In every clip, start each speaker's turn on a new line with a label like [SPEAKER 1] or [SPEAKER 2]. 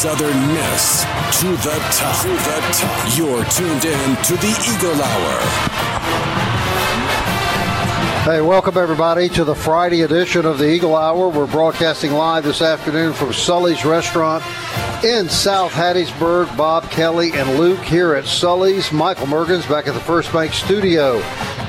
[SPEAKER 1] Southern Miss to the top. To the top. You're tuned in to the Eagle Hour.
[SPEAKER 2] Hey, welcome everybody to the Friday edition of the Eagle Hour. We're broadcasting live this afternoon from Sully's Restaurant in South Hattiesburg. Bob Kelly and Luke here at Sully's. Michael Mergens back at the First Bank Studio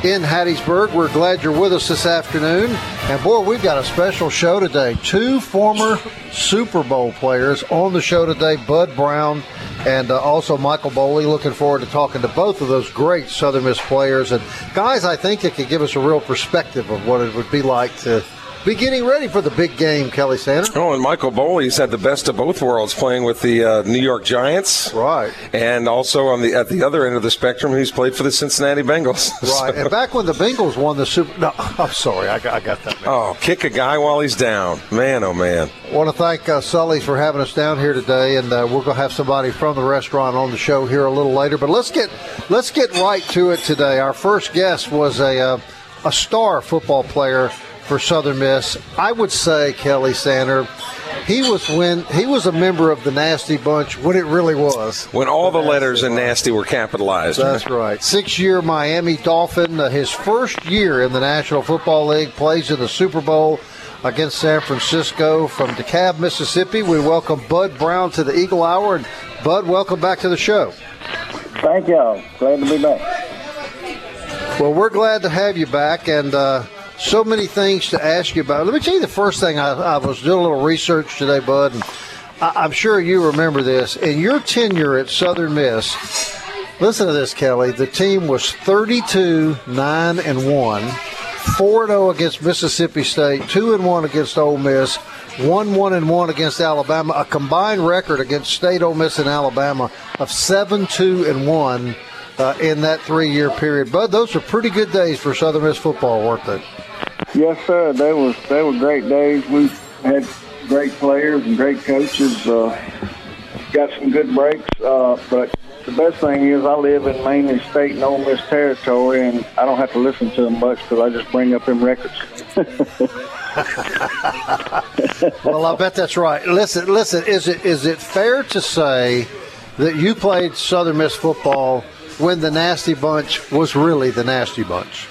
[SPEAKER 2] in Hattiesburg. We're glad you're with us this afternoon. And boy, we've got a special show today. Two former Super Bowl players on the show today, Bud Brown and uh, also Michael Boley. Looking forward to talking to both of those great Southern Miss players. And guys, I think it could give us a real perspective of what it would be like to be getting ready for the big game, Kelly Sanders.
[SPEAKER 3] Oh, and Michael Boley's had the best of both worlds, playing with the uh, New York Giants,
[SPEAKER 2] right?
[SPEAKER 3] And also on the at the other end of the spectrum, he's played for the Cincinnati Bengals,
[SPEAKER 2] right? and back when the Bengals won the Super, no, I'm sorry, I got, I got that.
[SPEAKER 3] Oh, kick a guy while he's down, man! Oh man!
[SPEAKER 2] I want to thank uh, Sully for having us down here today, and uh, we're going to have somebody from the restaurant on the show here a little later. But let's get let's get right to it today. Our first guest was a uh, a star football player for Southern Miss. I would say Kelly Sander. He was when he was a member of the Nasty Bunch when it really was.
[SPEAKER 3] When all the, the letters in Nasty were capitalized.
[SPEAKER 2] That's right. Six-year Miami Dolphin. Uh, his first year in the National Football League plays in the Super Bowl against San Francisco from DeKalb, Mississippi. We welcome Bud Brown to the Eagle Hour, and Bud, welcome back to the show.
[SPEAKER 4] Thank y'all. Glad to be back.
[SPEAKER 2] Well, we're glad to have you back, and. Uh, so many things to ask you about. Let me tell you the first thing I, I was doing a little research today, Bud, and I, am sure you remember this. In your tenure at Southern Miss, listen to this, Kelly. The team was 32 9 and 1, 4 0 against Mississippi State, 2 and 1 against Ole Miss. 1 1 and 1 against Alabama, a combined record against State, Ole Miss, and Alabama of 7 2 and 1 uh, in that three year period. Bud, those were pretty good days for Southern Miss football, weren't they?
[SPEAKER 4] Yes, sir. They was they were great days. We had great players and great coaches. Uh, got some good breaks, uh, but the best thing is I live in mainly state and Ole Miss territory, and I don't have to listen to them much because I just bring up them records.
[SPEAKER 2] well, I bet that's right. Listen, listen. Is it is it fair to say that you played Southern Miss football when the Nasty Bunch was really the Nasty Bunch?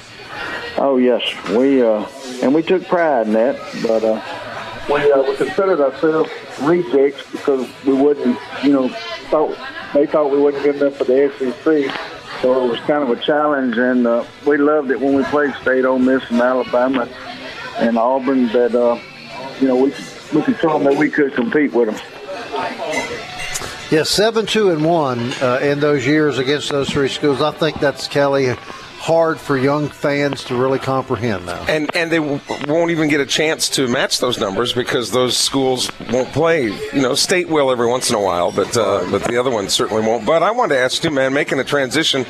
[SPEAKER 4] Oh yes, we uh, and we took pride in that, but uh, we uh, we considered ourselves rejects because we wouldn't, you know, thought they thought we wasn't good enough for the SEC, so it was kind of a challenge, and uh, we loved it when we played State, Ole Miss, and Alabama, and Auburn. That uh, you know we we could show them that we could compete with them.
[SPEAKER 2] Yes, yeah, seven, two, and one uh, in those years against those three schools. I think that's Kelly hard for young fans to really comprehend now.
[SPEAKER 3] And and they w- won't even get a chance to match those numbers because those schools won't play. You know, state will every once in a while, but uh, but the other ones certainly won't. But I wanted to ask you, man, making a transition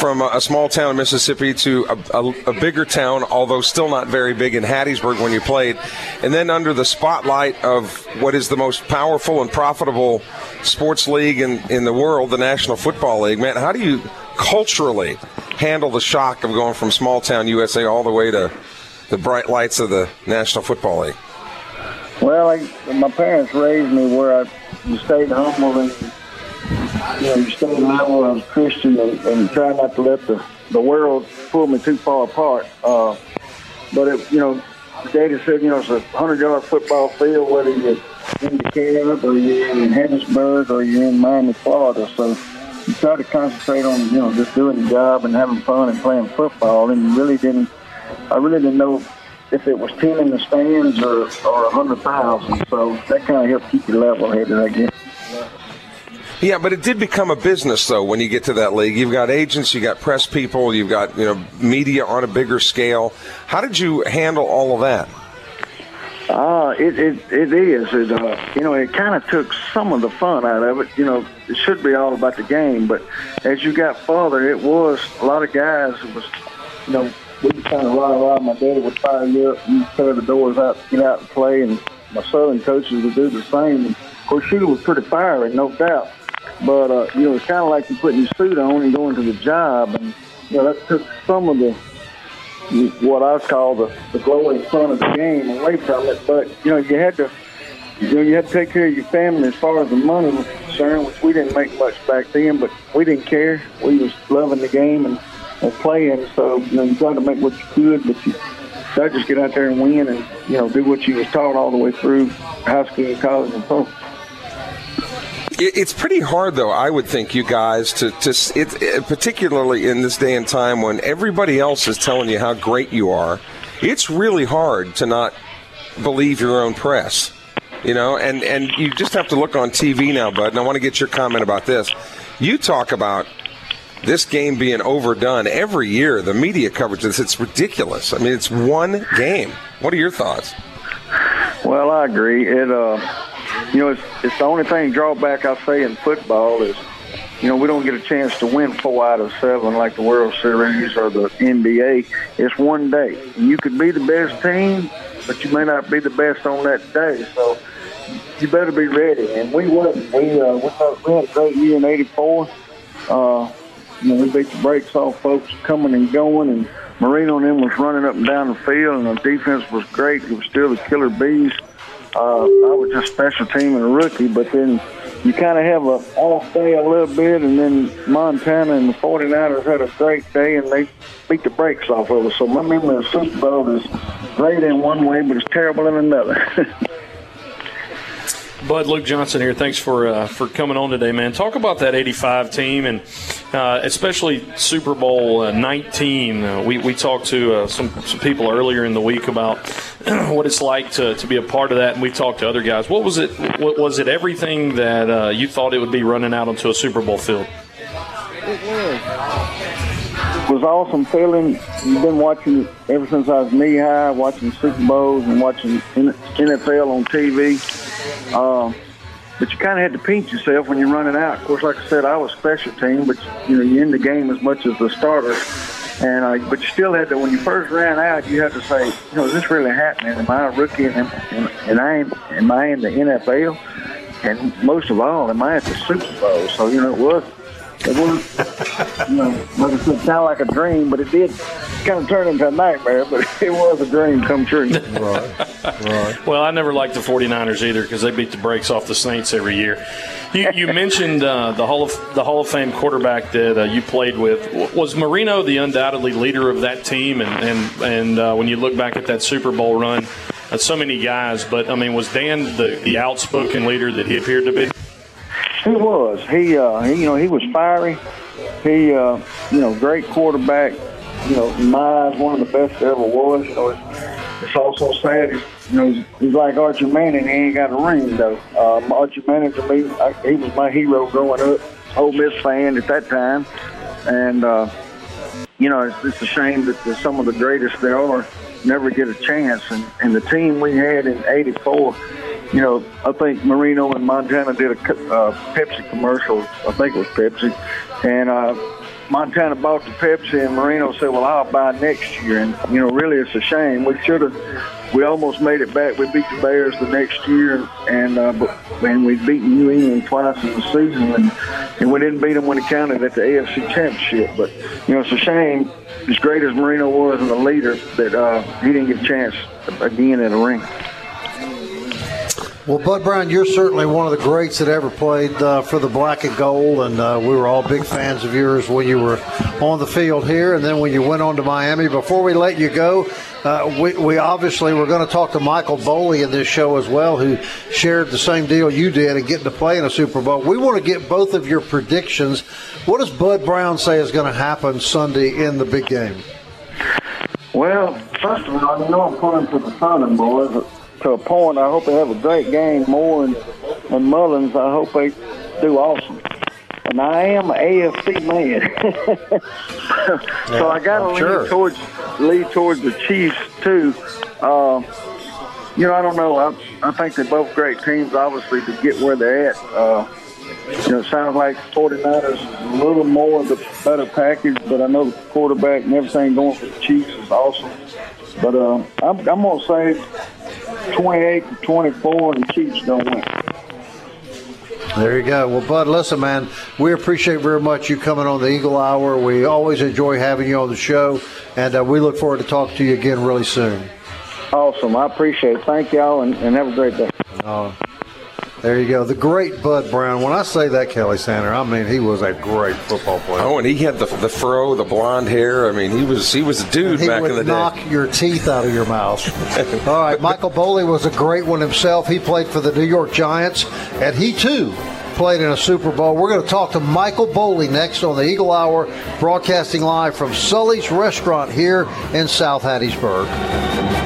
[SPEAKER 3] from a, a small town in Mississippi to a, a, a, bigger town, although still not very big in Hattiesburg when you played, and then under the spotlight of what is the most powerful and profitable sports league in, in the world, the National Football League. Man, how do you culturally handle the shock of going from small town USA all the way to the bright lights of the National Football League?
[SPEAKER 4] Well, I, my parents raised me where I you stayed humble and you know you stayed level and Christian and, and try not to let the the world pull me too far apart. Uh, but it, you know, Daddy said, you know, it's a hundred yard football field, whether you're in DeKalb or you're in Hattiesburg or you're in Miami, Florida. So you try to concentrate on, you know, just doing the job and having fun and playing football. And really didn't, I really didn't know if it was ten in the stands or or a hundred thousand. So that kind of helped keep you level headed, I guess.
[SPEAKER 3] Yeah, but it did become a business though when you get to that league. You've got agents, you've got press people, you've got you know media on a bigger scale. How did you handle all of that?
[SPEAKER 4] Uh, it, it, it is. It, uh, you know, it kind of took some of the fun out of it. You know, it should be all about the game, but as you got farther, it was a lot of guys. It was, you know, we would kind of ride around. My daddy would fire you up, and tear the doors out, get out and play, and my southern coaches would do the same. And of course, Shula was pretty fiery, no doubt. But uh, you know, it's kind of like you putting your suit on and going to the job, and you know that took some of the what I call the, the glowing fun of the game away from it. But you know, you had to you know you had to take care of your family as far as the money was concerned, which we didn't make much back then, but we didn't care. We was loving the game and, and playing. So you know, you tried to make what you could, but you tried just get out there and win, and you know, do what you was taught all the way through high school, and college, and pro.
[SPEAKER 3] It's pretty hard, though. I would think you guys to to it, it, particularly in this day and time when everybody else is telling you how great you are. It's really hard to not believe your own press, you know. And and you just have to look on TV now, bud. And I want to get your comment about this. You talk about this game being overdone every year. The media coverage of this, it's ridiculous. I mean, it's one game. What are your thoughts?
[SPEAKER 4] Well, I agree. It uh you know, it's, it's the only thing drawback I say in football is, you know, we don't get a chance to win four out of seven like the World Series or the NBA. It's one day. You could be the best team, but you may not be the best on that day. So you better be ready. And we wasn't. We uh, we, had a great year in '84. Uh, you know, we beat the brakes off folks coming and going, and Marino and them was running up and down the field, and the defense was great. It was still the killer bees uh, I was just special team and a rookie, but then you kind of have a off day a little bit, and then Montana and the 49ers had a great day, and they beat the brakes off of us. So my memory of Super Bowl is great in one way, but it's terrible in another.
[SPEAKER 5] Bud Luke Johnson here. Thanks for uh, for coming on today, man. Talk about that '85 team and uh, especially Super Bowl uh, 19. Uh, we we talked to uh, some some people earlier in the week about what it's like to, to be a part of that, and we talked to other guys. What was it? What, was it everything that uh, you thought it would be running out onto a Super Bowl field?
[SPEAKER 4] It was. Was awesome feeling. You've been watching ever since I was knee high, watching Super Bowls and watching NFL on TV. Uh, but you kind of had to pinch yourself when you're running out. Of course, like I said, I was special team, but you know you're in the game as much as the starter. And uh, but you still had to when you first ran out, you had to say, you know, is this really happening? Am I a rookie and, and, and I am, am I in the NFL? And most of all, am I at the Super Bowl? So you know, it was it was, you know, like I said, kind of like a dream, but it did kind of turn into a nightmare, but it was a dream come true. right,
[SPEAKER 5] right. Well, I never liked the 49ers either because they beat the brakes off the Saints every year. You, you mentioned uh, the Hall of the Hall of Fame quarterback that uh, you played with. Was Marino the undoubtedly leader of that team? And and and uh, when you look back at that Super Bowl run, uh, so many guys. But I mean, was Dan the, the outspoken leader that he appeared to be?
[SPEAKER 4] He was. He, uh, he, you know, he was fiery. He, uh, you know, great quarterback. You know, my eyes, one of the best there ever was. You know, it's, it's also sad. He's, you know, he's, he's like Archie Manning. He ain't got a ring though. Um, Archie Manning to me, I, he was my hero growing up. Ole Miss fan at that time, and uh, you know, it's, it's a shame that the, some of the greatest there are never get a chance. And, and the team we had in '84 you know, I think Marino and Montana did a uh, Pepsi commercial. I think it was Pepsi, and uh, Montana bought the Pepsi, and Marino said, "Well, I'll buy next year." And you know, really, it's a shame. We should have. We almost made it back. We beat the Bears the next year, and uh, but and we beat New England twice in the season, and and we didn't beat them when it counted at the AFC Championship. But you know, it's a shame. As great as Marino was and the leader, that uh, he didn't get a chance again in the ring.
[SPEAKER 2] Well, Bud Brown, you're certainly one of the greats that ever played uh, for the black and gold, and uh, we were all big fans of yours when you were on the field here, and then when you went on to Miami. Before we let you go, uh, we, we, obviously we're going to talk to Michael Boley in this show as well, who shared the same deal you did and getting to play in a Super Bowl. We want to get both of your predictions. What does Bud Brown say is going to happen Sunday in the big game?
[SPEAKER 4] Well, first of all, you know I'm pulling for the Southern boys to a point. I hope they have a great game more, and, and Mullins, I hope they do awesome. And I am an AFC man, so I got to lean sure. towards lead towards the Chiefs too. Uh, you know, I don't know. I, I think they're both great teams, obviously, to get where they're at. Uh, you know, it sounds like 49ers a little more of the better package, but I know the quarterback and everything going for the Chiefs is awesome. But uh, I'm, I'm going to say 28 to 24, and the Chiefs don't win.
[SPEAKER 2] There you go. Well, Bud, listen, man, we appreciate very much you coming on the Eagle Hour. We always enjoy having you on the show, and uh, we look forward to talking to you again really soon.
[SPEAKER 4] Awesome. I appreciate it. Thank y'all, and, and have a great day.
[SPEAKER 2] Uh, there you go. The great Bud Brown. When I say that, Kelly Sander, I mean he was a great football player.
[SPEAKER 3] Oh, and he had the, the fro, the blonde hair. I mean, he was he was a dude back in the
[SPEAKER 2] day. knock your teeth out of your mouth. All right, Michael Boley was a great one himself. He played for the New York Giants, and he too played in a Super Bowl. We're going to talk to Michael Boley next on the Eagle Hour, broadcasting live from Sully's Restaurant here in South Hattiesburg.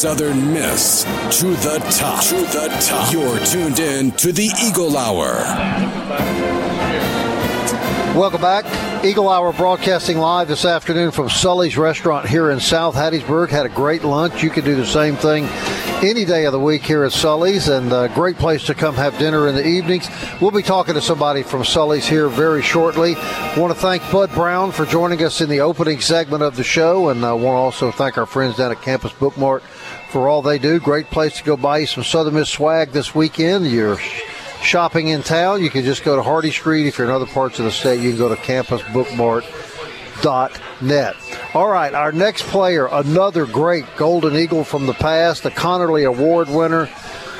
[SPEAKER 1] Southern Miss to the top. To the top. You're tuned in to the Eagle Hour.
[SPEAKER 2] Welcome back. Eagle Hour broadcasting live this afternoon from Sully's Restaurant here in South Hattiesburg. Had a great lunch. You can do the same thing any day of the week here at Sully's, and a great place to come have dinner in the evenings. We'll be talking to somebody from Sully's here very shortly. Want to thank Bud Brown for joining us in the opening segment of the show, and I uh, want to also thank our friends down at Campus Bookmart for all they do. Great place to go buy some Southern Miss swag this weekend. You're shopping in town, you can just go to Hardy Street. If you're in other parts of the state, you can go to campusbookmart.net. All right, our next player, another great Golden Eagle from the past, the Conerly Award winner.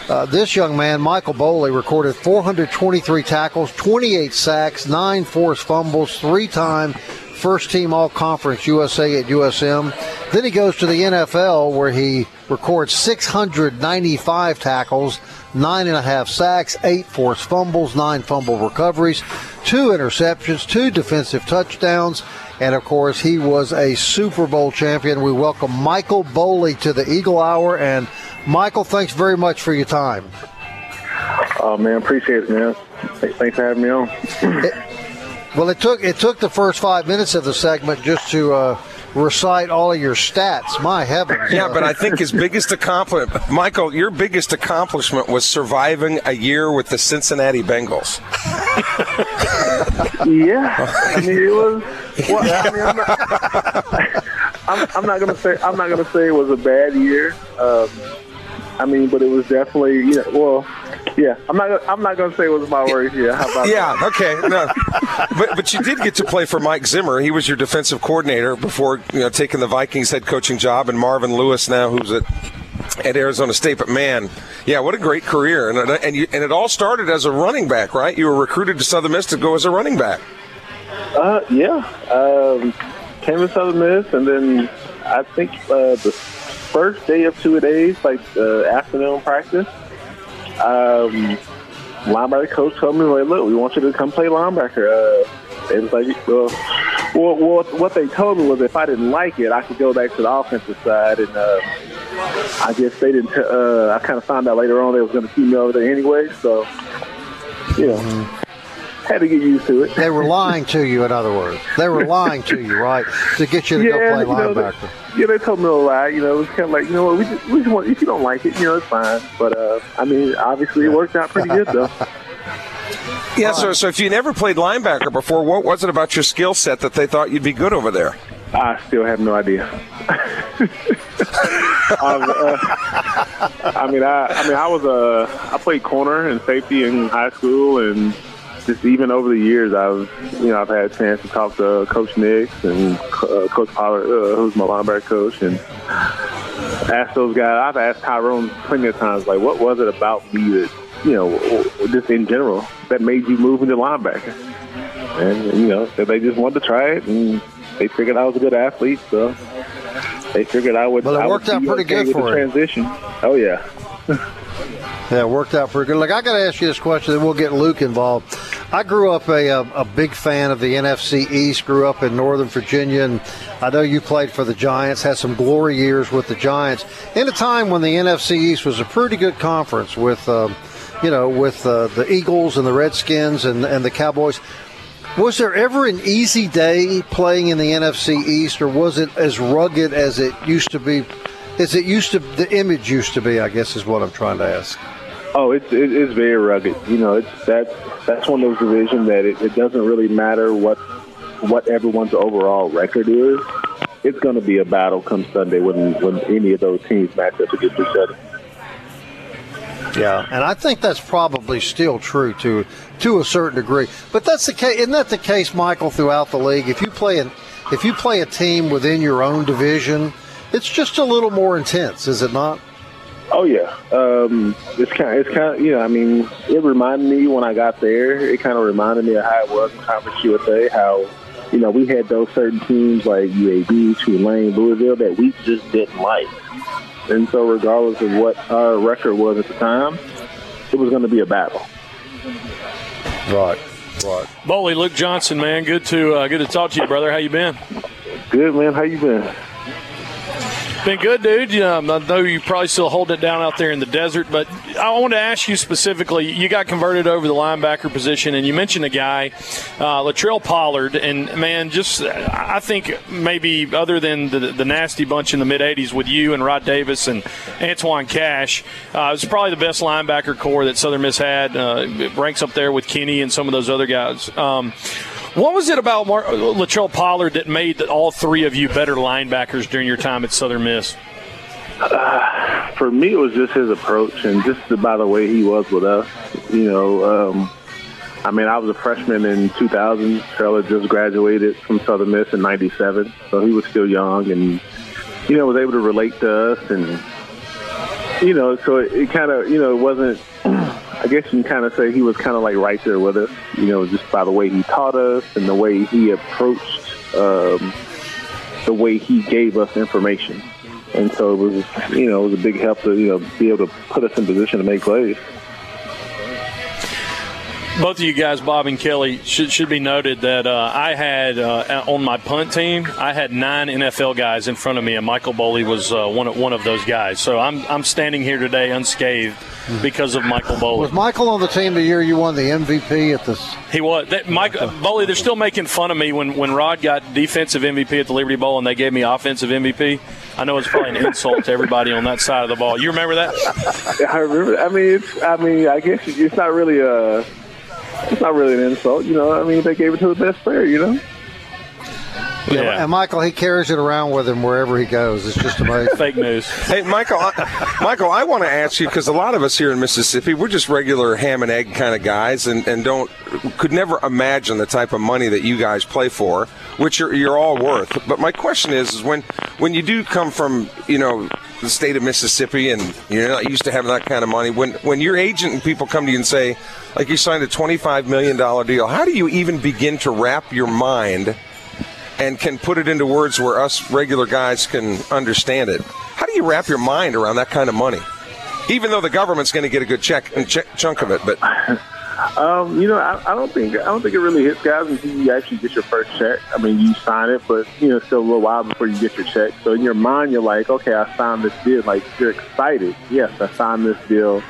[SPEAKER 2] Uh, this young man, Michael Boley, recorded 423 tackles, 28 sacks, nine forced fumbles, three time first team all conference USA at USM. Then he goes to the NFL where he records 695 tackles, nine and a half sacks, eight forced fumbles, nine fumble recoveries, two interceptions, two defensive touchdowns, and of course, he was a Super Bowl champion. We welcome Michael Boley to the Eagle Hour. And Michael, thanks very much for your time.
[SPEAKER 4] Oh man, appreciate it, man. Thanks for having me on.
[SPEAKER 2] it, well, it took it took the first five minutes of the segment just to uh, recite all of your stats. My heavens!
[SPEAKER 3] Yeah, but I think his biggest accomplishment, Michael, your biggest accomplishment was surviving a year with the Cincinnati Bengals.
[SPEAKER 4] yeah, I mean it was. Well, I mean, I'm not, I'm, I'm not gonna say I'm not gonna say it was a bad year. Um, I mean, but it was definitely you know well yeah, I'm not. I'm not going to say it was my worst. year. how about
[SPEAKER 3] yeah,
[SPEAKER 4] that?
[SPEAKER 3] okay, no, but but you did get to play for Mike Zimmer. He was your defensive coordinator before you know taking the Vikings head coaching job, and Marvin Lewis now, who's at at Arizona State. But man, yeah, what a great career! And and you, and it all started as a running back, right? You were recruited to Southern Miss to go as a running back.
[SPEAKER 4] Uh, yeah, um, came to Southern Miss, and then I think uh, the first day of two days, like uh, afternoon practice um, linebacker coach told me, like, look, we want you to come play linebacker. Uh, it was like, well, well, well, what they told me was if I didn't like it, I could go back to the offensive side. And uh, I guess they didn't. T- uh, I kind of found out later on they was going to keep me over there anyway. So, you know.
[SPEAKER 6] had to get used to it.
[SPEAKER 2] They were lying to you, in other words. They were lying to you, right, to get you to
[SPEAKER 6] yeah,
[SPEAKER 2] go play
[SPEAKER 6] you know,
[SPEAKER 2] linebacker.
[SPEAKER 6] They, yeah, they told me a lie. You know, it was kind of like, you know what, we just, we just want, if you don't like it, you know, it's fine. But, uh, I mean, obviously it worked out pretty good, though.
[SPEAKER 3] Yeah, so, so if you never played linebacker before, what was it about your skill set that they thought you'd be good over there?
[SPEAKER 6] I still have no idea. I, was, uh, I mean, I, I mean, I was a, I played corner and safety in high school, and just even over the years, I've, you know, I've had a chance to talk to Coach Nix and uh, Coach Pollard, uh, who's my linebacker coach, and ask those guys. I've asked Tyrone plenty of times, like, what was it about me that, you know, just in general, that made you move into linebacker? And you know, they just wanted to try it, and they figured I was a good athlete, so they figured I would.
[SPEAKER 2] Well, it
[SPEAKER 6] I
[SPEAKER 2] worked out pretty
[SPEAKER 6] okay
[SPEAKER 2] good for
[SPEAKER 6] the transition. Oh yeah.
[SPEAKER 2] Yeah, it worked out pretty good. Look, I got to ask you this question, then we'll get Luke involved. I grew up a, a, a big fan of the NFC East. Grew up in Northern Virginia, and I know you played for the Giants. Had some glory years with the Giants in a time when the NFC East was a pretty good conference with, um, you know, with uh, the Eagles and the Redskins and and the Cowboys. Was there ever an easy day playing in the NFC East, or was it as rugged as it used to be? As it used to, the image used to be. I guess is what I'm trying to ask.
[SPEAKER 6] Oh, it's it is very rugged. You know, it's that that's one of those divisions that it, it doesn't really matter what what everyone's overall record is. It's going to be a battle come Sunday when when any of those teams match up against each other.
[SPEAKER 2] Yeah, and I think that's probably still true to to a certain degree. But that's the case, isn't that the case, Michael, throughout the league? If you play an if you play a team within your own division, it's just a little more intense, is it not?
[SPEAKER 6] Oh yeah, um, it's kind. Of, it's kind. Of, you know, I mean, it reminded me when I got there. It kind of reminded me of how it was in Conference USA. How you know we had those certain teams like UAB, Tulane, Louisville that we just didn't like, and so regardless of what our record was at the time, it was going to be a battle.
[SPEAKER 2] Right. Right.
[SPEAKER 5] Boley, Luke Johnson, man, good to uh, good to talk to you, brother. How you been?
[SPEAKER 6] Good man. How you been?
[SPEAKER 5] Been good, dude. Yeah, I know you probably still hold it down out there in the desert, but I want to ask you specifically. You got converted over the linebacker position, and you mentioned a guy, uh, Latrell Pollard, and man, just I think maybe other than the, the nasty bunch in the mid '80s with you and Rod Davis and Antoine Cash, uh, it was probably the best linebacker corps that Southern Miss had. Uh, ranks up there with Kenny and some of those other guys. Um, what was it about Mar- Latrell Pollard that made all three of you better linebackers during your time at Southern Miss?
[SPEAKER 6] Uh, for me, it was just his approach and just by the way he was with us. You know, um, I mean, I was a freshman in 2000. Trell had just graduated from Southern Miss in '97, so he was still young and you know was able to relate to us and you know, so it, it kind of you know it wasn't. I guess you can kind of say he was kind of like right there with us, you know, just by the way he taught us and the way he approached, um, the way he gave us information. And so it was, you know, it was a big help to, you know, be able to put us in position to make plays.
[SPEAKER 5] Both of you guys, Bob and Kelly, should, should be noted that uh, I had uh, on my punt team, I had nine NFL guys in front of me, and Michael Boley was uh, one of, one of those guys. So I'm I'm standing here today unscathed because of Michael Boley.
[SPEAKER 2] Was Michael on the team the year you won the MVP at this?
[SPEAKER 5] He was. That, Mike Boley, they're still making fun of me when, when Rod got defensive MVP at the Liberty Bowl and they gave me offensive MVP. I know it's probably an insult to everybody on that side of the ball. You remember that?
[SPEAKER 6] I remember. I mean, it's. I mean, I guess it's not really a. It's not really an insult, you know. I mean, they gave it to the best player, you know.
[SPEAKER 5] Yeah.
[SPEAKER 2] And Michael, he carries it around with him wherever he goes. It's just amazing.
[SPEAKER 5] Fake news.
[SPEAKER 3] Hey, Michael, I, Michael, I want to ask you because a lot of us here in Mississippi, we're just regular ham and egg kind of guys, and, and don't could never imagine the type of money that you guys play for, which you're, you're all worth. But my question is, is when when you do come from you know the state of Mississippi and you're not used to having that kind of money, when when your agent and people come to you and say, like you signed a twenty five million dollar deal, how do you even begin to wrap your mind? and can put it into words where us regular guys can understand it. How do you wrap your mind around that kind of money? Even though the government's going to get a good check and ch- chunk of it, but
[SPEAKER 6] Um, you know, I, I don't think I don't think it really hits guys until you actually get your first check. I mean, you sign it, but you know, it's still a little while before you get your check. So in your mind, you're like, okay, I signed this deal. Like you're excited. Yes, I signed this deal.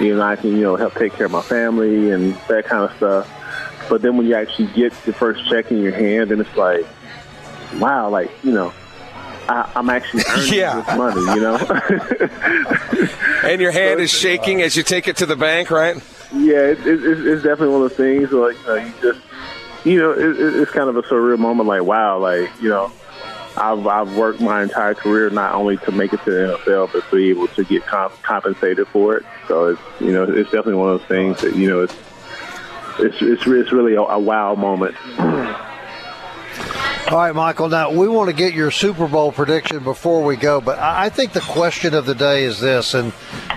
[SPEAKER 6] You know, I can you know help take care of my family and that kind of stuff. But then when you actually get the first check in your hand, and it's like, wow, like you know, I, I'm actually earning
[SPEAKER 3] Yeah.
[SPEAKER 6] this money, you know.
[SPEAKER 3] And your hand is shaking as you take it to the bank, right?
[SPEAKER 6] Yeah, it, it, it's definitely one of those things. Like you, know, you just, you know, it- it's kind of a surreal moment. Like, wow, like you know, I've I've worked my entire career not only to make it to the NFL, but to be able to get comp- compensated for it. So it's you know, it's definitely one of those things that you know, it's it's it's, it's really a, a wow moment.
[SPEAKER 2] All right, Michael. Now we want to get your Super Bowl prediction before we go, but I think the question of the day is this, and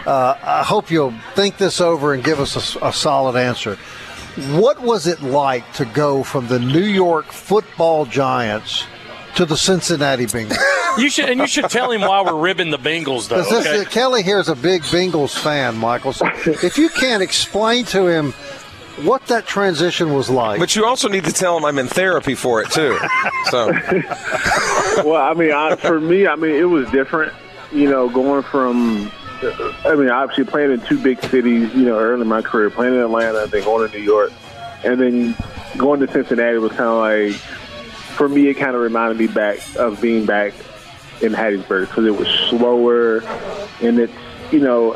[SPEAKER 2] uh, I hope you'll think this over and give us a solid answer. What was it like to go from the New York Football Giants to the Cincinnati Bengals?
[SPEAKER 5] You should, and you should tell him why we're ribbing the Bengals, though. Okay?
[SPEAKER 2] this, Kelly here is a big Bengals fan, Michael. So if you can't explain to him what that transition was like,
[SPEAKER 3] But you also need to tell him I'm in therapy for it too. So
[SPEAKER 6] well, I mean, I, for me, I mean, it was different. You know, going from, I mean, obviously playing in two big cities. You know, early in my career, playing in Atlanta, then going to New York, and then going to Cincinnati was kind of like, for me, it kind of reminded me back of being back in Hattiesburg because it was slower, and it's, you know,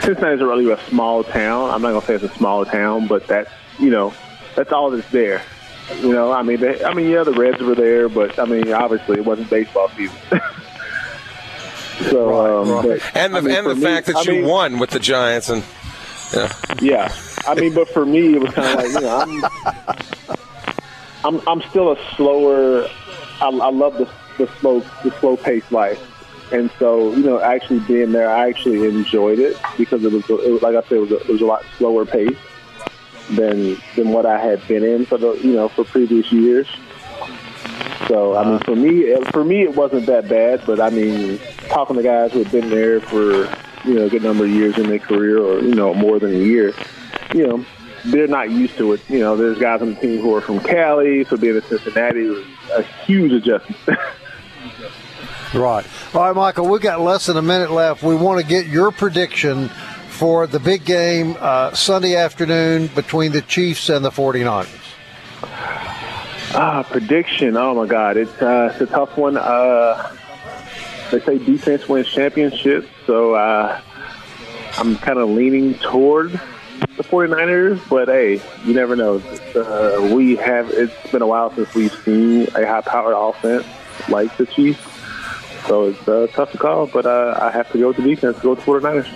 [SPEAKER 6] Cincinnati's really a small town. I'm not gonna say it's a small town, but that's, you know, that's all that's there. You know, I mean, they, I mean, yeah, the Reds were there, but I mean, obviously, it wasn't baseball season. so, um, but,
[SPEAKER 3] and the
[SPEAKER 6] I mean,
[SPEAKER 3] and the
[SPEAKER 6] me-
[SPEAKER 3] fact that
[SPEAKER 6] I
[SPEAKER 3] you
[SPEAKER 6] mean,
[SPEAKER 3] won with the Giants and yeah.
[SPEAKER 6] yeah, I mean, but for me, it was kind of like you know, I'm, I'm, I'm still a slower. I, I love the the slow the slow paced life, and so you know, actually being there, I actually enjoyed it because it was, it was like I said, it was, a, it was a lot slower pace than than what I had been in for the you know for previous years. So I mean, for me, for me, it wasn't that bad. But I mean, talking to guys who have been there for you know a good number of years in their career, or you know more than a year, you know, they're not used to it. You know, there's guys on the team who are from Cali, so being in Cincinnati was a huge adjustment.
[SPEAKER 2] Right. All right, Michael, we've got less than a minute left. We want to get your prediction for the big game uh, Sunday afternoon between the Chiefs and the 49ers.
[SPEAKER 6] Ah, prediction. Oh my God, it's uh, it's a tough one. Uh, they say defense wins championships, so uh, I'm kind of leaning toward the 49ers. But hey, you never know. Uh, we have. It's been a while since we've seen a high-powered offense like the Chiefs, so it's uh, tough to call. But uh, I have to go with the defense. Go with the 49ers.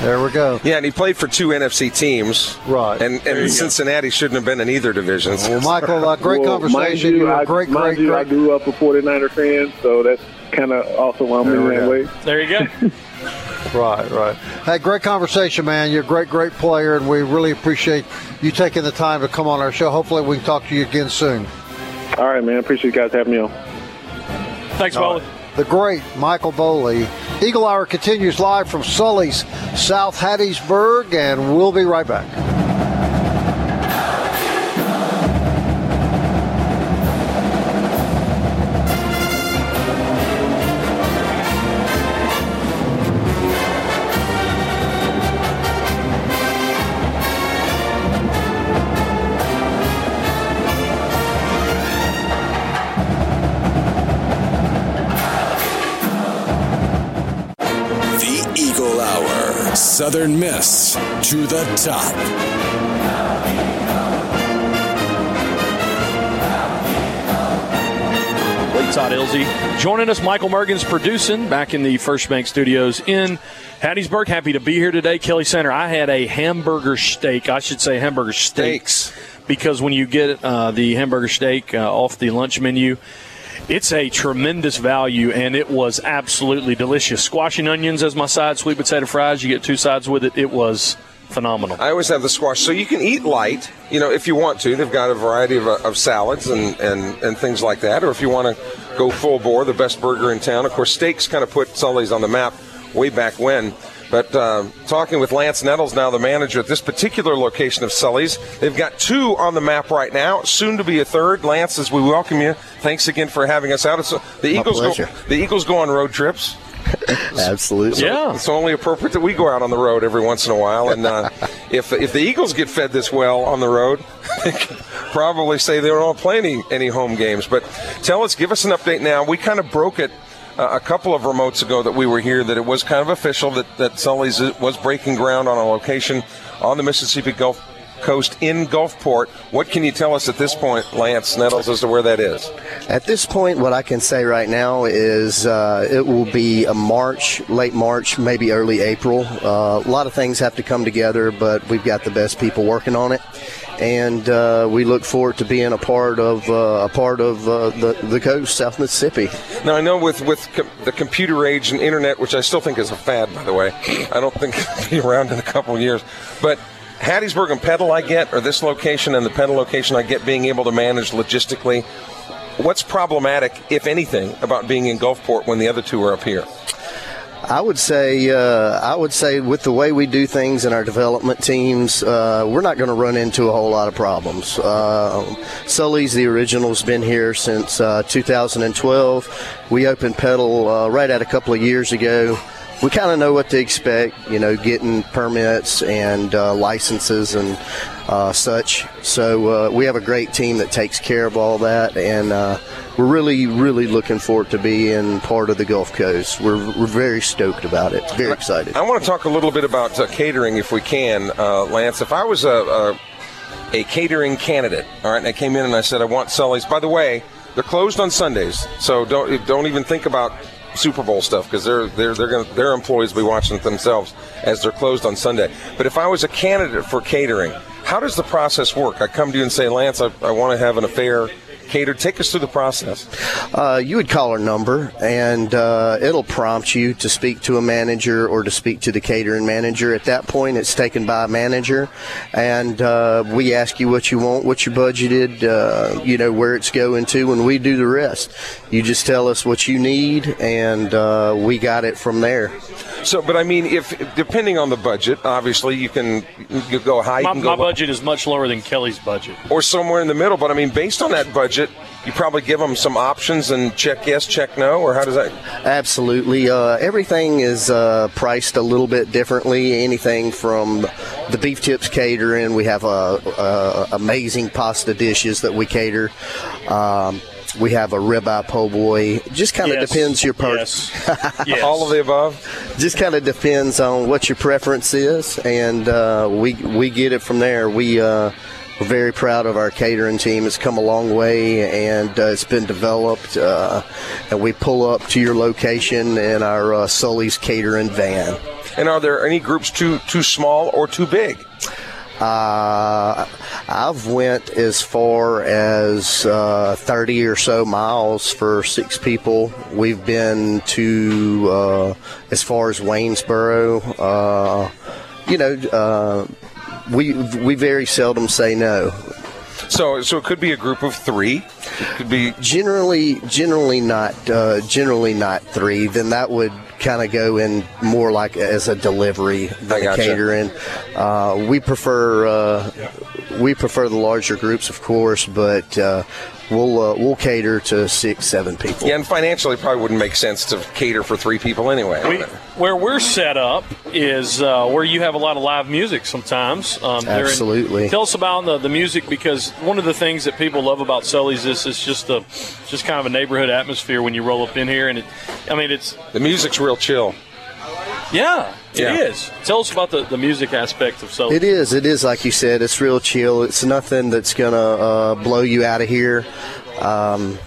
[SPEAKER 2] There we go.
[SPEAKER 3] Yeah, and he played for two NFC teams.
[SPEAKER 2] Right.
[SPEAKER 3] And, and Cincinnati shouldn't have been in either division.
[SPEAKER 2] Well, Michael, uh, great
[SPEAKER 6] Well, mind
[SPEAKER 2] conversation.
[SPEAKER 6] you,
[SPEAKER 2] You're great,
[SPEAKER 6] mind
[SPEAKER 2] great,
[SPEAKER 6] you, I grew up a 49er fan, so that's kind of also why I'm
[SPEAKER 2] There
[SPEAKER 6] in
[SPEAKER 2] we
[SPEAKER 6] that
[SPEAKER 2] go.
[SPEAKER 6] way.
[SPEAKER 5] There you go.
[SPEAKER 2] Right, right. Hey, great conversation, man. You're a great, great player, and we really appreciate you taking the time to come on our show. Hopefully, we can talk to you again soon.
[SPEAKER 6] All right, man. Appreciate you guys having me on.
[SPEAKER 5] Thanks,
[SPEAKER 2] All
[SPEAKER 5] Boley.
[SPEAKER 2] right. The great Michael Boley. Eagle Hour continues live from Sully's, South Hattiesburg, and we'll be right back.
[SPEAKER 1] The Hour. Southern Miss to the top.
[SPEAKER 5] Wait, Todd Ilsey. Joining us, Michael Mergens producing back in the First Bank Studios in Hattiesburg. Happy to be here today. Kelly Center, I had a hamburger steak. I should say hamburger steaks. Because when you get uh, the hamburger steak uh, off the lunch menu, it's a tremendous value, and it was absolutely delicious. Squash and onions as my side, sweet potato fries. You get two sides with it. It was phenomenal.
[SPEAKER 3] I always have the squash. So you can eat light, you know, if you want to. They've got a variety of, uh, of salads and, and, and things like that. Or if you want to go full bore, the best burger in town. Of course, steaks kind of put Sully's on the map way back when. But uh, talking with Lance Nettles, now the manager at this particular location of Sully's, they've got two on the map right now, soon to be a third. Lance, as we welcome you, thanks again for having us out. It's, uh, the
[SPEAKER 7] My
[SPEAKER 3] Eagles go, the Eagles go on road trips.
[SPEAKER 7] Absolutely.
[SPEAKER 5] Yeah.
[SPEAKER 3] It's only appropriate that we go out on the road every once in a while. And uh, if if the Eagles get fed this well on the road, they could probably say they don't play any, any home games. But tell us, give us an update now. We kind of broke it a couple of remotes ago that we were here that it was kind of official that, that Sully's was breaking ground on a location on the Mississippi Gulf Coast in Gulfport. What can you tell us at this point, Lance Nettles, as to where that is?
[SPEAKER 7] At this point, what I can say right now is uh, it will be a March, late March, maybe early April. Uh, a lot of things have to come together, but we've got the best people working on it, and uh, we look forward to being a part of uh, a part of uh, the the coast, South Mississippi.
[SPEAKER 3] Now I know with with the computer age and internet, which I still think is a fad, by the way. I don't think it'll be around in a couple years, but. Hattiesburg and Petal, I get, or this location and the Petal location, I get being able to manage logistically. What's problematic, if anything, about being in Gulfport when the other two are up here?
[SPEAKER 7] I would say, uh, I would say, with the way we do things in our development teams, uh, we're not going to run into a whole lot of problems. Uh, Sully's the original's been here since uh, 2012. We opened Petal uh, right at a couple of years ago. We kind of know what to expect, you know, getting permits and uh, licenses and uh, such. So uh, we have a great team that takes care of all that, and uh, we're really, really looking forward to being part of the Gulf Coast. We're, we're very stoked about it. Very excited.
[SPEAKER 3] I want to talk a little bit about uh, catering, if we can, uh, Lance. If I was a, a a catering candidate, all right, and I came in and I said I want Sully's. By the way, they're closed on Sundays, so don't don't even think about Super Bowl stuff because they're they're they're going their employees will be watching it themselves as they're closed on Sunday. But if I was a candidate for catering, how does the process work? I come to you and say, Lance, I, I want to have an affair catered. Take us through the process.
[SPEAKER 7] Uh, you would call our number, and uh, it'll prompt you to speak to a manager or to speak to the catering manager. At that point, it's taken by a manager, and uh, we ask you what you want, what you budgeted, uh, you know where it's going to, and we do the rest. You just tell us what you need, and uh, we got it from there.
[SPEAKER 3] So, but I mean, if depending on the budget, obviously you can you go high, you
[SPEAKER 5] My,
[SPEAKER 3] can go
[SPEAKER 5] my budget is much lower than Kelly's budget.
[SPEAKER 3] or somewhere in the middle. But I mean, based on that budget, you probably give them some options and check yes, check no, or how does that?
[SPEAKER 7] Absolutely. Uh, everything is uh, priced a little bit differently. Anything from the beef tips catering, we have uh, uh, amazing pasta dishes that we cater. Um, we have a ribeye po' boy. Just kind of
[SPEAKER 5] Yes.
[SPEAKER 7] depends your purse.
[SPEAKER 5] Yes. Yes.
[SPEAKER 3] All of the above.
[SPEAKER 7] Just kind of depends on what your preference is, and uh, we we get it from there. We. Uh, we're very proud of our catering team. It's come a long way, and uh, it's been developed. Uh, and we pull up to your location in our uh, Sully's catering van.
[SPEAKER 3] And are there any groups too too small or too big?
[SPEAKER 7] Uh, I've went as far as uh, 30 or so miles for six people. We've been to uh, as far as Waynesboro. Uh, you know, uh, we we very seldom say no.
[SPEAKER 3] So, so it could be a group of three. It could be
[SPEAKER 7] Generally, generally not. Uh, generally not three. Then that would kind of go in more like as a delivery than a catering. Uh, we prefer uh, we prefer the larger groups, of course, but uh, we'll uh, we'll cater to six, seven people.
[SPEAKER 3] yeah, and financially, it probably wouldn't make sense to cater for three people anyway.
[SPEAKER 5] We, where we're set up is uh, where you have a lot of live music sometimes. Um, during-
[SPEAKER 7] Absolutely.
[SPEAKER 5] Tell us about the, the music because one of the things that people love about Sully's is it's just a just kind of a neighborhood atmosphere when you roll up in here, and it, I mean it's
[SPEAKER 3] the music's real chill.
[SPEAKER 5] Yeah, it
[SPEAKER 3] Yeah.
[SPEAKER 5] is. Tell us about the, the music aspect of Sully's.
[SPEAKER 7] It is. It is like you said. It's real chill. It's nothing that's gonna uh, blow you out of here. Um,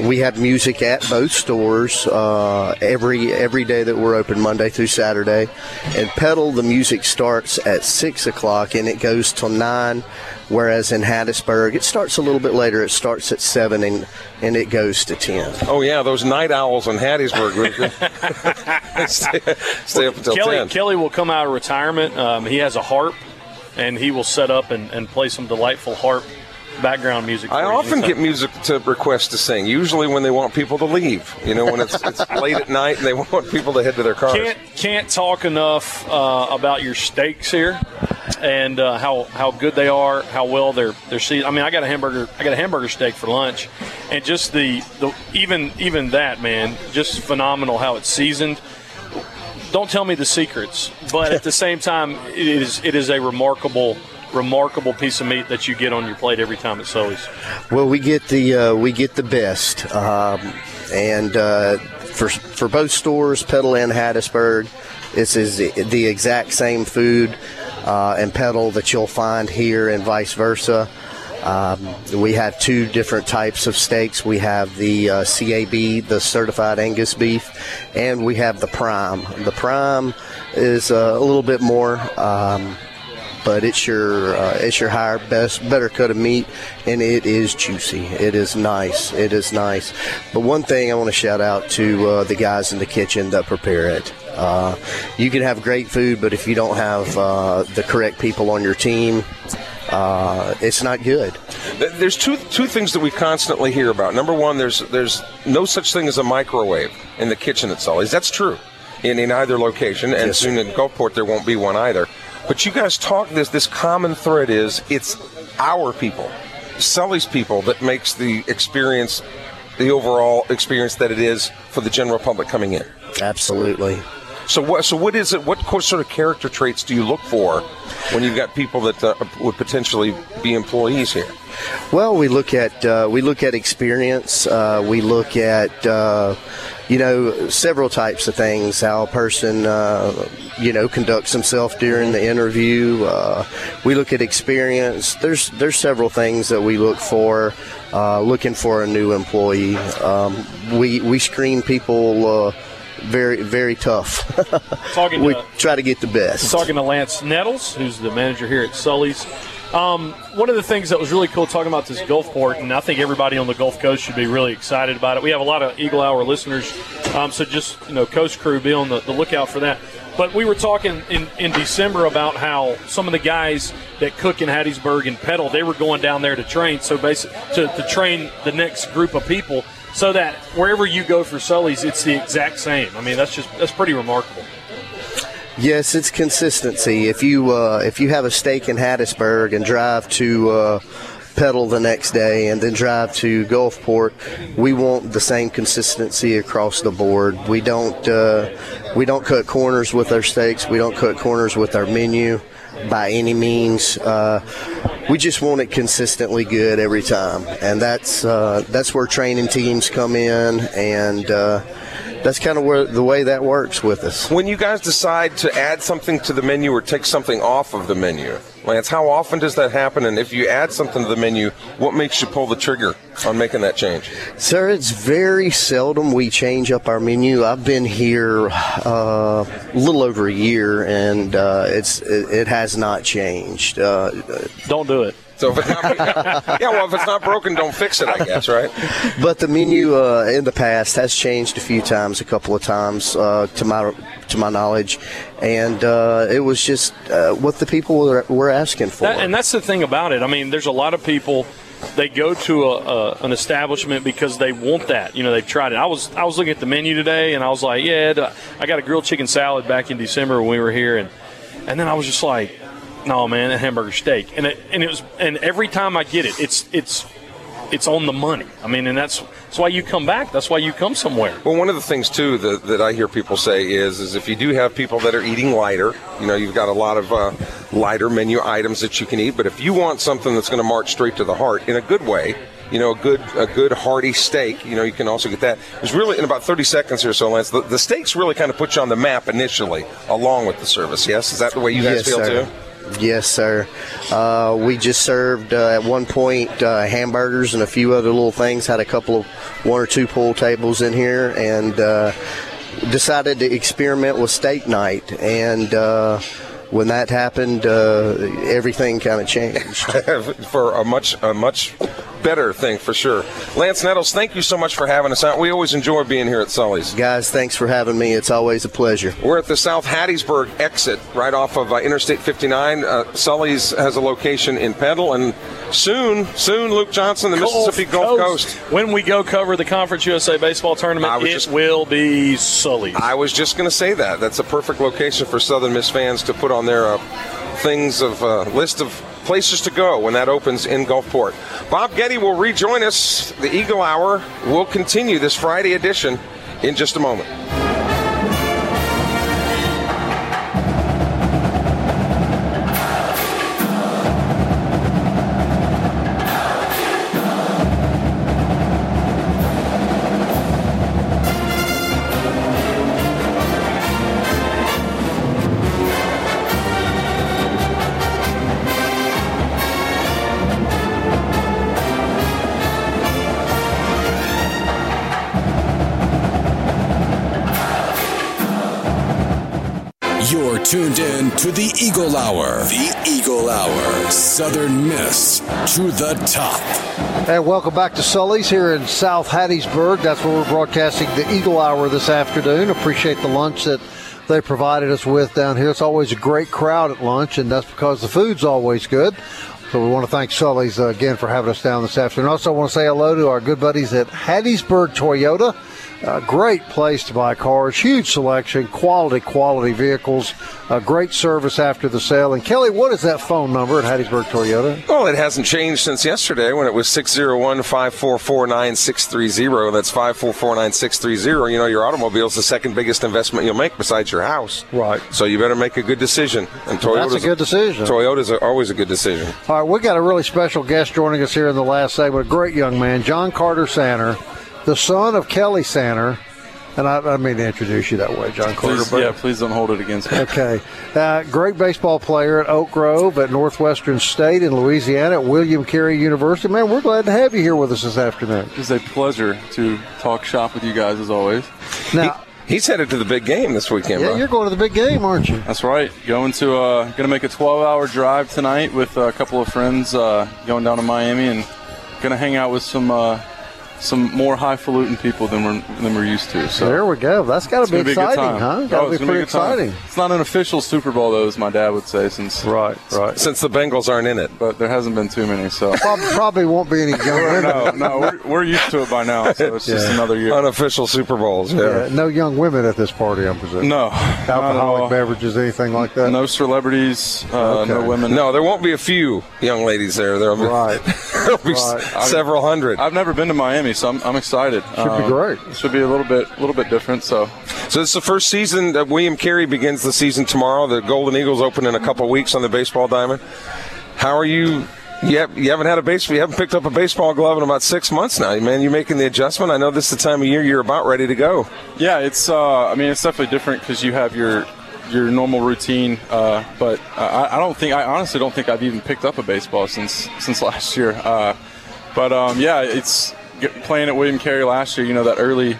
[SPEAKER 7] we have music at both stores uh, every every day that we're open, Monday through Saturday. And Petal, the music starts at six o'clock and it goes till nine. Whereas in Hattiesburg, it starts a little bit later. It starts at seven and and it goes to ten.
[SPEAKER 3] Oh yeah, those night owls in Hattiesburg stay, stay up until
[SPEAKER 5] Kelly
[SPEAKER 3] ten.
[SPEAKER 5] Kelly will come out of retirement. Um, he has a harp, and he will set up and, and play some delightful harp background music.
[SPEAKER 3] I often get music to request to sing. Usually when they want people to leave. You know, when it's, it's late at night and they want people to head to their cars.
[SPEAKER 5] Can't can't talk enough uh, about your steaks here. and uh, how how good they are, how well they're they're seasoned. I mean, I got a hamburger, I got a hamburger steak for lunch, and just the the even even that man, just phenomenal how it's seasoned. Don't tell me the secrets, but at the same time, it is it is a remarkable remarkable piece of meat that you get on your plate every time at Sully's.
[SPEAKER 7] Well, we get the uh, we get the best, um, and uh, for for both stores, Petal and Hattiesburg, this is the exact same food uh, and Petal that you'll find here, and vice versa. Um, we have two different types of steaks. We have the uh, CAB, the certified Angus beef, and we have the prime. The prime is uh, a little bit more. Um, but it's your uh, it's your higher best better cut of meat and it is juicy it is nice it is nice but one thing i want to shout out to uh, the guys in the kitchen that prepare it uh, you can have great food but if you don't have uh, the correct people on your team uh, it's not good.
[SPEAKER 3] There's two two things that we constantly hear about. Number one, there's there's no such thing as a microwave in the kitchen at Sully's. That's true in, in either location, and yes, soon in Gulfport there won't be one either. But you guys talk this this common thread is it's our people, Sully's people that makes the experience the overall experience that it is for the general public coming in.
[SPEAKER 7] Absolutely.
[SPEAKER 3] So what? So what is it? What sort of character traits do you look for when you've got people that uh, would potentially be employees here?
[SPEAKER 7] Well, we look at uh, we look at experience. Uh, we look at uh, you know several types of things. How a person uh, you know conducts himself during the interview. Uh, we look at experience. There's there's several things that we look for. looking for a new employee. Um, we we screen people very very tough. we
[SPEAKER 5] to,
[SPEAKER 7] try to get the best.
[SPEAKER 5] Talking to Lance Nettles, who's the manager here at Sully's. Um, one of the things that was really cool talking about this Gulfport, and I think everybody on the Gulf Coast should be really excited about it. We have a lot of Eagle Hour listeners, um, so just you know, Coast Crew, be on the, the lookout for that. But we were talking in, in December about how some of the guys that cook in Hattiesburg and Petal, they were going down there to train. So basically, to, to train the next group of people so that wherever you go for Sully's, it's the exact same. I mean, that's just that's pretty remarkable.
[SPEAKER 7] Yes, it's consistency. If you uh, if you have a steak in Hattiesburg and drive to uh, Petal the next day and then drive to Gulfport, we want the same consistency across the board. We don't uh, we don't cut corners with our steaks. We don't cut corners with our menu by any means. Uh, we just want it consistently good every time, and that's uh, that's where training teams come in, and uh, that's kind of where the way that works with us.
[SPEAKER 3] When you guys decide to add something to the menu or take something off of the menu, Lance, how often does that happen? And if you add something to the menu, what makes you pull the trigger on making that change?
[SPEAKER 7] Sir, it's very seldom we change up our menu. I've been here uh, a little over a year, and uh, it's it, it, has not changed. Uh,
[SPEAKER 5] Don't do it.
[SPEAKER 3] So if it's not, yeah, well, if it's not broken, don't fix it. I guess, right?
[SPEAKER 7] But the menu uh, in the past has changed a few times, a couple of times, uh, to my to my knowledge, and uh, it was just uh, what the people were, were asking for.
[SPEAKER 5] That, and that's the thing about it. I mean, there's a lot of people they go to a, a, an establishment because they want that. You know, they've tried it. I was I was looking at the menu today, and I was like, yeah, I got a grilled chicken salad back in December when we were here, and and then I was just like, no, man, a hamburger steak, and it and it was and every time I get it, it's it's it's on the money. I mean, and that's that's why you come back. That's why you come somewhere.
[SPEAKER 3] Well, one of the things too that, that I hear people say is is if you do have people that are eating lighter, you know, you've got a lot of uh, lighter menu items that you can eat. But if you want something that's going to march straight to the heart in a good way, you know, a good a good hearty steak. You know, you can also get that. It's really in about 30 seconds here or so, Lance. The, the steaks really kind of put you on the map initially, along with the service. Yes, is that the way you guys
[SPEAKER 7] yes,
[SPEAKER 3] feel
[SPEAKER 7] sir.
[SPEAKER 3] too?
[SPEAKER 7] Yes, sir. Uh, we just served uh, at one point uh, hamburgers and a few other little things. Had a couple of one or two pool tables in here, and uh, decided to experiment with steak night. And uh, when that happened, uh, everything kind of changed
[SPEAKER 3] for a much a much better thing for sure. Lance Nettles, thank you so much for having us out. We always enjoy being here at Sully's.
[SPEAKER 7] Guys, thanks for having me. It's always a pleasure.
[SPEAKER 3] We're at the South Hattiesburg exit, right off of uh, Interstate 59. Uh, Sully's has a location in Petal, and soon, soon, Luke Johnson, the Gulf Mississippi Gulf Coast.
[SPEAKER 5] Coast. When we go cover the Conference USA baseball tournament, it just, will be Sully's.
[SPEAKER 3] I was just going to say that. That's a perfect location for Southern Miss fans to put on their. Uh, things of a list of places to go when that opens in Gulfport. Bob Getty will rejoin us. The Eagle Hour will continue this Friday edition in just a moment.
[SPEAKER 1] The Eagle Hour. The Eagle Hour. Southern Miss to the top.
[SPEAKER 2] And welcome back to Sully's here in South Hattiesburg. That's where we're broadcasting the Eagle Hour this afternoon. Appreciate the lunch that they provided us with down here. It's always a great crowd at lunch, and that's because the food's always good. So we want to thank Sully's uh, again for having us down this afternoon. Also, want to say hello to our good buddies at Hattiesburg Toyota. A great place to buy cars, huge selection, quality, quality vehicles, a great service after the sale. And Kelly, what is that phone number at Hattiesburg Toyota?
[SPEAKER 3] Well, it hasn't changed since yesterday when it was 601 544 9630. That's 544 9630. You know, your automobile is the second biggest investment you'll make besides your house.
[SPEAKER 2] Right.
[SPEAKER 3] So you better make a good decision. And Toyota's
[SPEAKER 2] That's a good decision.
[SPEAKER 3] Toyota's always a good decision.
[SPEAKER 2] All right, we got a really special guest joining us here in the last segment. A great young man, John Carter Sanner, the son of Kelly Sanner. And I, I mean to introduce you that way, John Carter.
[SPEAKER 8] Please,
[SPEAKER 2] but-
[SPEAKER 8] yeah, please don't hold it against me.
[SPEAKER 2] Okay. Uh, great baseball player at Oak Grove, at Northwestern State in Louisiana, at William Carey University. Man, we're glad to have you here with us this afternoon.
[SPEAKER 8] It's a pleasure to talk shop with you guys as always.
[SPEAKER 2] Now,
[SPEAKER 3] He's headed to the big game this weekend,
[SPEAKER 2] yeah,
[SPEAKER 3] bro.
[SPEAKER 2] you're going to the big game, aren't you?
[SPEAKER 8] That's right. Going to uh, going to make a 12-hour drive tonight with a couple of friends. Uh, going down to Miami and going to hang out with some uh, some more highfalutin people than we're than we're used to. So
[SPEAKER 2] There we go. That's got to be
[SPEAKER 8] be a good
[SPEAKER 2] exciting, huh?
[SPEAKER 8] Oh,
[SPEAKER 2] Got to
[SPEAKER 8] it's
[SPEAKER 2] be pretty
[SPEAKER 8] a good time.
[SPEAKER 2] exciting.
[SPEAKER 8] It's not an official Super Bowl though, as my dad would say, since
[SPEAKER 2] Right, right.
[SPEAKER 3] Since the Bengals aren't in it.
[SPEAKER 8] but there hasn't been too many. So
[SPEAKER 2] Probably, probably won't be any young
[SPEAKER 8] no, no, we're, we're used to it by now. So it's just another year.
[SPEAKER 3] Unofficial Super Bowls, yeah.
[SPEAKER 2] Yeah, no young women at this party, I'm presuming.
[SPEAKER 8] No, not at all.
[SPEAKER 2] Alcoholic beverages, anything like that?
[SPEAKER 8] No celebrities, uh, no women.
[SPEAKER 3] No, there won't be a few young ladies there. There'll be,
[SPEAKER 2] Right.
[SPEAKER 3] there'll be
[SPEAKER 2] Right.
[SPEAKER 3] several hundred.
[SPEAKER 8] I've never been to Miami, so I'm, I'm excited. Should
[SPEAKER 2] be great.
[SPEAKER 8] Should be a little bit, a little bit different. So
[SPEAKER 3] So this is the first season that William Carey begins the season tomorrow. The Golden Eagles open in a couple weeks on the baseball diamond. How are you? You, have, you haven't had a baseball. You haven't picked up a baseball glove in about six months now, man. You're making the adjustment? I know this is the time of year you're about ready to go.
[SPEAKER 8] yeah, it's. Uh, I mean, it's definitely different because you have your your normal routine. Uh, but I, I don't think I honestly don't think I've even picked up a baseball since since last year. Uh, but um, yeah, it's playing at William Carey last year. You know that early.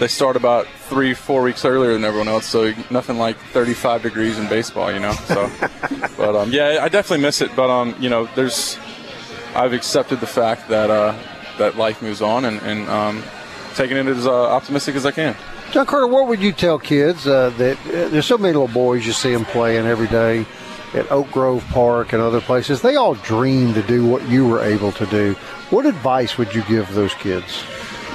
[SPEAKER 8] They start about three, four weeks earlier than everyone else, so nothing like 35 degrees in baseball, you know. So, but um, yeah, I definitely miss it. But um, you know, there's I've accepted the fact that uh, that life moves on and, and um, taking it as uh, optimistic as I can.
[SPEAKER 2] John Carter, what would you tell kids uh, that uh, there's so many little boys you see them playing every day at Oak Grove Park and other places? They all dream to do what you were able to do. What advice would you give those kids?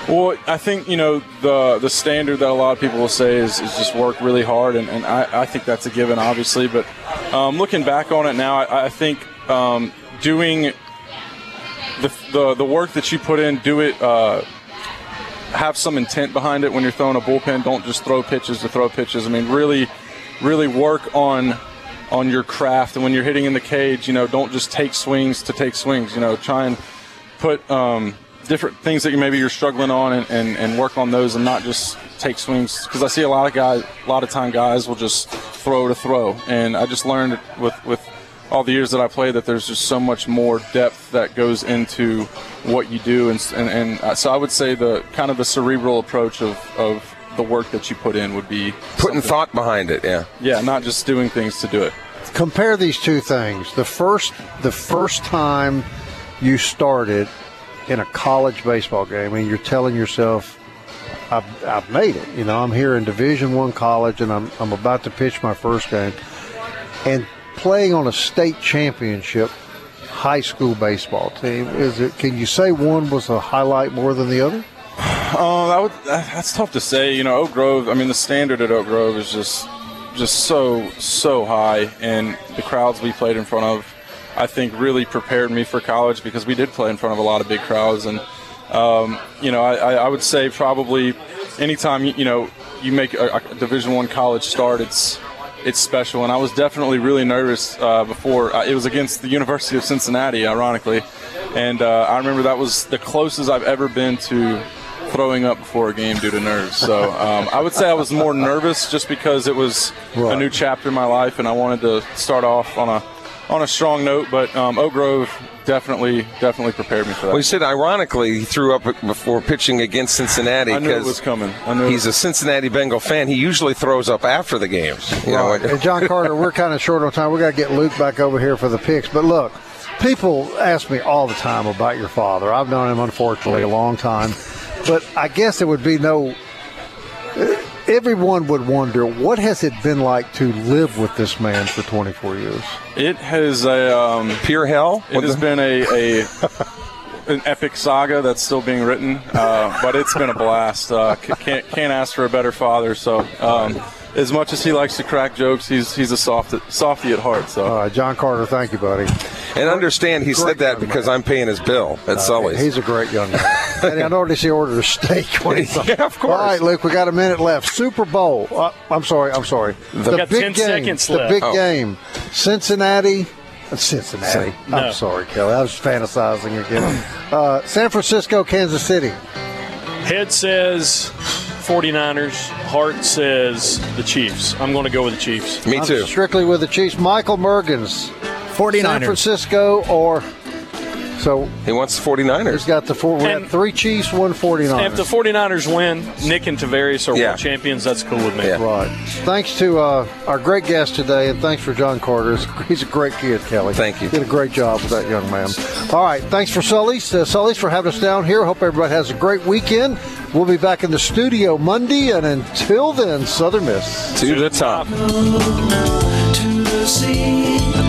[SPEAKER 8] Well, I think you know the the standard that a lot of people will say is, is just work really hard, and, and I, I think that's a given, obviously. But um, looking back on it now, I, I think um, doing the, the the work that you put in, do it. Uh, have some intent behind it when you're throwing a bullpen. Don't just throw pitches to throw pitches. I mean, really, really work on on your craft. And when you're hitting in the cage, you know, don't just take swings to take swings. You know, try and put um, different things that you maybe you're struggling on and, and, and work on those and not just take swings. Because I see a lot of guys, a lot of time guys will just throw to throw. And I just learned with with all the years that I played that there's just so much more depth that goes into what you do. And, and, and uh, so I would say the kind of the cerebral approach of, of the work that you put in would be
[SPEAKER 3] Putting
[SPEAKER 8] something-
[SPEAKER 3] thought behind it, yeah.
[SPEAKER 8] Yeah, not just doing things to do it.
[SPEAKER 2] Compare these two things. The first, the first time you started in a college baseball game, and you're telling yourself, "I've, I've made it." You know, I'm here in Division One college, and I'm I'm about to pitch my first game, and playing on a state championship high school baseball team. Is it? Can you say one was a highlight more than the other?
[SPEAKER 8] Oh, that would, that, that's tough to say. You know, Oak Grove. I mean, the standard at Oak Grove is just just so so high, and the crowds we played in front of, I think, really prepared me for college because we did play in front of a lot of big crowds, and um, you know, I, I would say probably anytime you know you make a, a Division One college start, it's it's special. And I was definitely really nervous uh, before. Uh, it was against the University of Cincinnati, ironically, and uh, I remember that was the closest I've ever been to throwing up before a game due to nerves. So um, I would say I was more nervous just because it was right. a new chapter in my life, and I wanted to start off on a on a strong note. But um, Oak Grove definitely definitely prepared me for that.
[SPEAKER 3] Well, you said ironically he threw up before pitching against Cincinnati.
[SPEAKER 8] I knew it was coming. I knew
[SPEAKER 3] he's a Cincinnati Bengal fan. He usually throws up after the games.
[SPEAKER 2] You right. know? John Carter, we're kind of short on time. We got to get Luke back over here for the picks. But look, people ask me all the time about your father. I've known him unfortunately a long time, but I guess it would be no everyone would wonder what has it been like to live with this man for 24 years.
[SPEAKER 8] It has a um,
[SPEAKER 3] pure hell.
[SPEAKER 8] It has the- been a, a an epic saga that's still being written, uh, but it's been a blast. Uh, can't can't ask for a better father. So. Um, as much as he likes to crack jokes, he's he's a soft softy at heart. So,
[SPEAKER 2] all right, John Carter, thank you, buddy.
[SPEAKER 3] And understand he great said that because man. I'm paying his bill at uh, Sully's.
[SPEAKER 2] He's a great young man. and I noticed he ordered a steak.
[SPEAKER 3] yeah, of course.
[SPEAKER 2] All right, Luke, we got a minute left. Super Bowl. Uh, I'm sorry. I'm sorry.
[SPEAKER 5] The, the big game.
[SPEAKER 2] The big oh. game. Cincinnati. Cincinnati. No. I'm sorry, Kelly. I was fantasizing again. Uh, San Francisco, Kansas City.
[SPEAKER 5] Head says 49ers. Heart says the Chiefs. I'm going to go with the Chiefs.
[SPEAKER 3] Me too.
[SPEAKER 2] I'm strictly with the Chiefs. Michael Mergens.
[SPEAKER 9] 49ers.
[SPEAKER 2] San Francisco or so
[SPEAKER 3] he wants the 49ers.
[SPEAKER 2] He's got the four. We have three Chiefs, one 49ers.
[SPEAKER 5] If the 49ers win, Nick and Tavarius are yeah. world champions. That's cool with me.
[SPEAKER 2] Yeah. Right. Thanks to uh, our great guest today, and thanks for John Carter. He's a great kid, Kelly.
[SPEAKER 3] Thank you.
[SPEAKER 2] Did a great job with that young man. All right. Thanks for Sully's. Uh, Sully's for having us down here. Hope everybody has a great weekend. We'll be back in the studio Monday, and until then, Southern Miss
[SPEAKER 3] to the top. To the